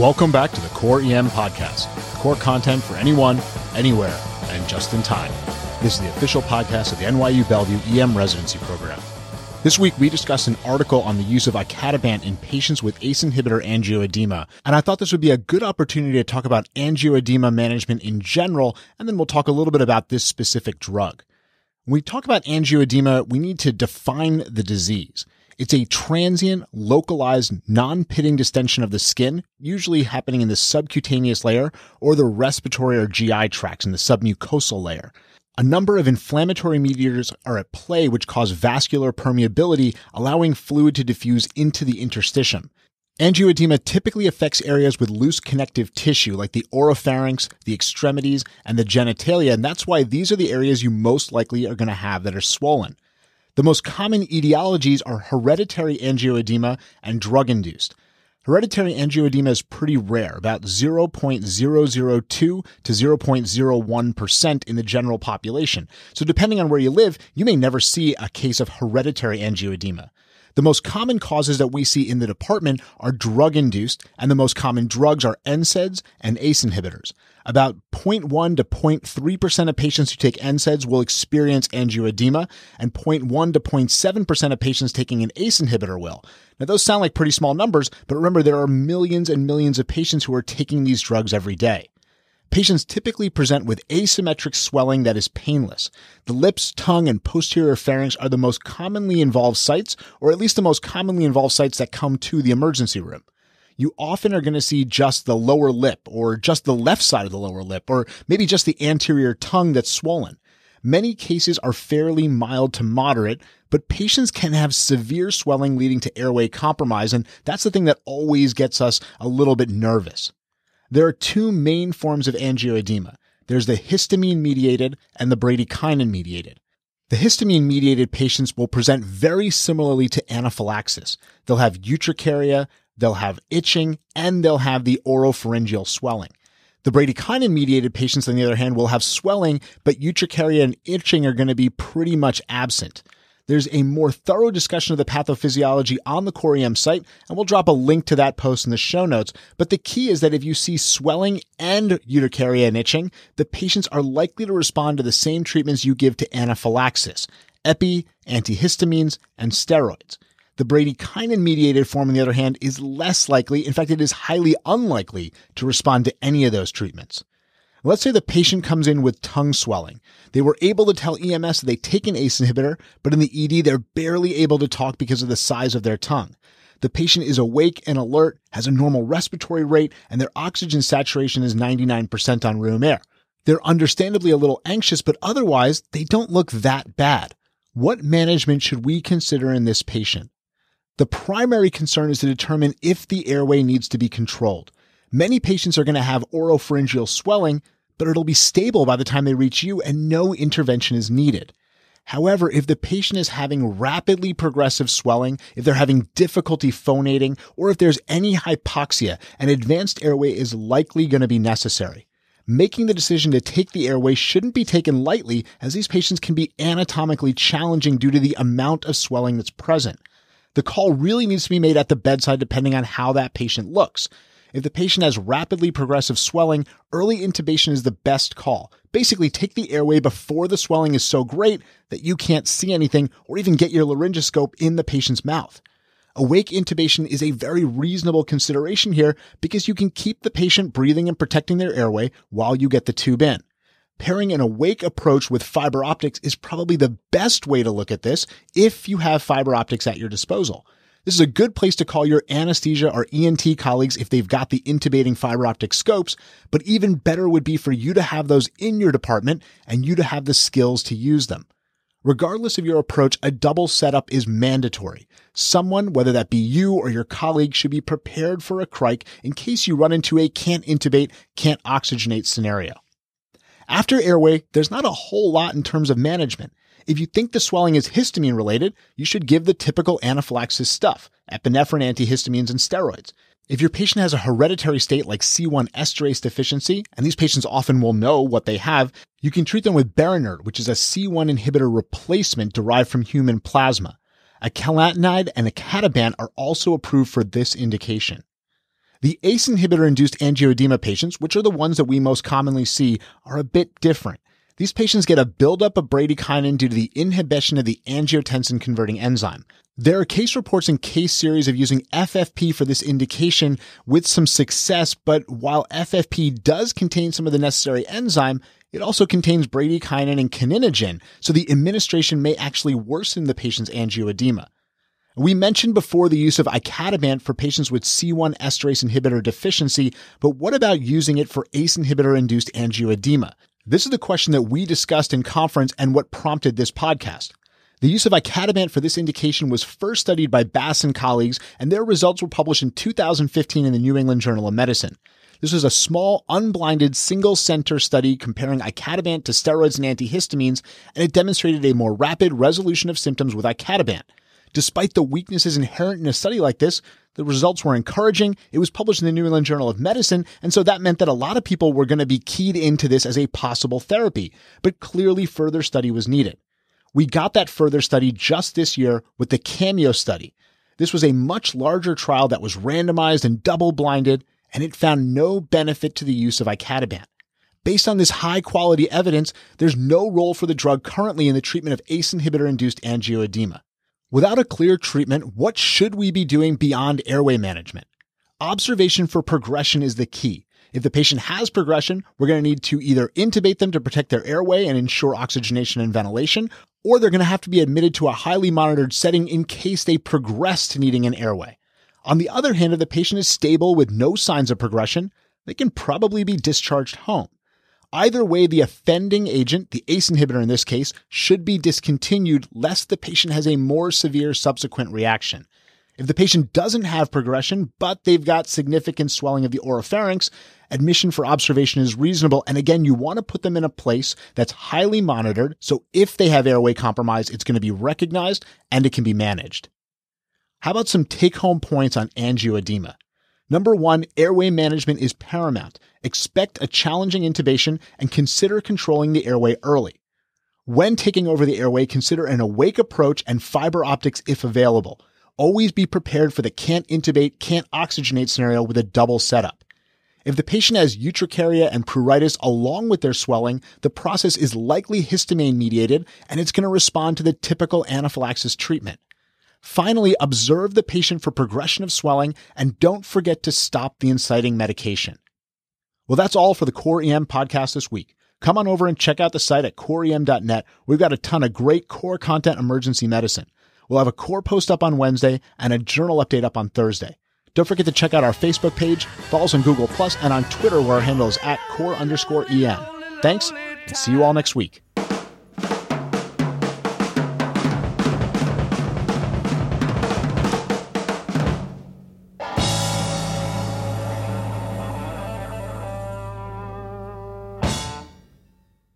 Welcome back to the Core EM Podcast, core content for anyone, anywhere, and just in time. This is the official podcast of the NYU Bellevue EM Residency Program. This week, we discussed an article on the use of icatibant in patients with ACE inhibitor angioedema, and I thought this would be a good opportunity to talk about angioedema management in general, and then we'll talk a little bit about this specific drug. When we talk about angioedema, we need to define the disease. It's a transient, localized, non-pitting distension of the skin, usually happening in the subcutaneous layer or the respiratory or GI tracts in the submucosal layer. A number of inflammatory mediators are at play which cause vascular permeability, allowing fluid to diffuse into the interstitium. Angioedema typically affects areas with loose connective tissue like the oropharynx, the extremities, and the genitalia, and that's why these are the areas you most likely are going to have that are swollen. The most common etiologies are hereditary angioedema and drug induced. Hereditary angioedema is pretty rare, about 0.002 to 0.01% in the general population. So depending on where you live, you may never see a case of hereditary angioedema. The most common causes that we see in the department are drug induced, and the most common drugs are NSAIDs and ACE inhibitors. About 0.1 to 0.3% of patients who take NSAIDs will experience angioedema, and 0.1 to 0.7% of patients taking an ACE inhibitor will. Now, those sound like pretty small numbers, but remember there are millions and millions of patients who are taking these drugs every day. Patients typically present with asymmetric swelling that is painless. The lips, tongue, and posterior pharynx are the most commonly involved sites, or at least the most commonly involved sites that come to the emergency room. You often are going to see just the lower lip, or just the left side of the lower lip, or maybe just the anterior tongue that's swollen. Many cases are fairly mild to moderate, but patients can have severe swelling leading to airway compromise, and that's the thing that always gets us a little bit nervous. There are two main forms of angioedema. There's the histamine mediated and the bradykinin mediated. The histamine mediated patients will present very similarly to anaphylaxis. They'll have urticaria, they'll have itching, and they'll have the oropharyngeal swelling. The bradykinin mediated patients, on the other hand, will have swelling, but urticaria and itching are going to be pretty much absent. There's a more thorough discussion of the pathophysiology on the Core EM site, and we'll drop a link to that post in the show notes. But the key is that if you see swelling and urticaria and itching, the patients are likely to respond to the same treatments you give to anaphylaxis, epi, antihistamines, and steroids. The bradykinin mediated form, on the other hand, is less likely. In fact, it is highly unlikely to respond to any of those treatments. Let's say the patient comes in with tongue swelling. They were able to tell EMS that they take an ACE inhibitor, but in the ED, they're barely able to talk because of the size of their tongue. The patient is awake and alert, has a normal respiratory rate, and their oxygen saturation is 99% on room air. They're understandably a little anxious, but otherwise, they don't look that bad. What management should we consider in this patient? The primary concern is to determine if the airway needs to be controlled. Many patients are going to have oropharyngeal swelling, but it'll be stable by the time they reach you and no intervention is needed. However, if the patient is having rapidly progressive swelling, if they're having difficulty phonating, or if there's any hypoxia, an advanced airway is likely going to be necessary. Making the decision to take the airway shouldn't be taken lightly as these patients can be anatomically challenging due to the amount of swelling that's present. The call really needs to be made at the bedside depending on how that patient looks. If the patient has rapidly progressive swelling, early intubation is the best call. Basically, take the airway before the swelling is so great that you can't see anything or even get your laryngoscope in the patient's mouth. Awake intubation is a very reasonable consideration here because you can keep the patient breathing and protecting their airway while you get the tube in. Pairing an awake approach with fiber optics is probably the best way to look at this if you have fiber optics at your disposal. This is a good place to call your anesthesia or ENT colleagues if they've got the intubating fiber optic scopes, but even better would be for you to have those in your department and you to have the skills to use them. Regardless of your approach, a double setup is mandatory. Someone, whether that be you or your colleague, should be prepared for a cric in case you run into a can't intubate, can't oxygenate scenario. After airway, there's not a whole lot in terms of management. If you think the swelling is histamine related, you should give the typical anaphylaxis stuff, epinephrine antihistamines and steroids. If your patient has a hereditary state like C1 esterase deficiency, and these patients often will know what they have, you can treat them with Berinert, which is a C1 inhibitor replacement derived from human plasma. A Ecallantide and a icatibant are also approved for this indication. The ACE inhibitor induced angioedema patients, which are the ones that we most commonly see, are a bit different. These patients get a buildup of bradykinin due to the inhibition of the angiotensin converting enzyme. There are case reports and case series of using FFP for this indication with some success, but while FFP does contain some of the necessary enzyme, it also contains bradykinin and kininogen, so the administration may actually worsen the patient's angioedema. We mentioned before the use of icatibant for patients with C1 esterase inhibitor deficiency, but what about using it for ACE inhibitor induced angioedema? This is the question that we discussed in conference and what prompted this podcast. The use of icatibant for this indication was first studied by Bass and colleagues, and their results were published in 2015 in the New England Journal of Medicine. This was a small, unblinded, single center study comparing icatibant to steroids and antihistamines, and it demonstrated a more rapid resolution of symptoms with icatibant. Despite the weaknesses inherent in a study like this, the results were encouraging. It was published in the New England Journal of Medicine, and so that meant that a lot of people were going to be keyed into this as a possible therapy, but clearly further study was needed. We got that further study just this year with the Cameo study. This was a much larger trial that was randomized and double blinded, and it found no benefit to the use of icatibant. Based on this high quality evidence, there's no role for the drug currently in the treatment of ACE inhibitor induced angioedema. Without a clear treatment, what should we be doing beyond airway management? Observation for progression is the key. If the patient has progression, we're going to need to either intubate them to protect their airway and ensure oxygenation and ventilation, or they're going to have to be admitted to a highly monitored setting in case they progress to needing an airway. On the other hand, if the patient is stable with no signs of progression, they can probably be discharged home. Either way, the offending agent, the ACE inhibitor in this case, should be discontinued lest the patient has a more severe subsequent reaction. If the patient doesn't have progression, but they've got significant swelling of the oropharynx, admission for observation is reasonable. And again, you want to put them in a place that's highly monitored. So if they have airway compromise, it's going to be recognized and it can be managed. How about some take home points on angioedema? Number one, airway management is paramount. Expect a challenging intubation and consider controlling the airway early. When taking over the airway, consider an awake approach and fiber optics if available always be prepared for the can't intubate, can't oxygenate scenario with a double setup. If the patient has urticaria and pruritus along with their swelling, the process is likely histamine mediated and it's going to respond to the typical anaphylaxis treatment. Finally, observe the patient for progression of swelling and don't forget to stop the inciting medication. Well, that's all for the Core EM podcast this week. Come on over and check out the site at coreem.net. We've got a ton of great core content emergency medicine. We'll have a core post up on Wednesday and a journal update up on Thursday. Don't forget to check out our Facebook page, follow us on Google Plus, and on Twitter where our handle is at core underscore EM. Thanks, and see you all next week.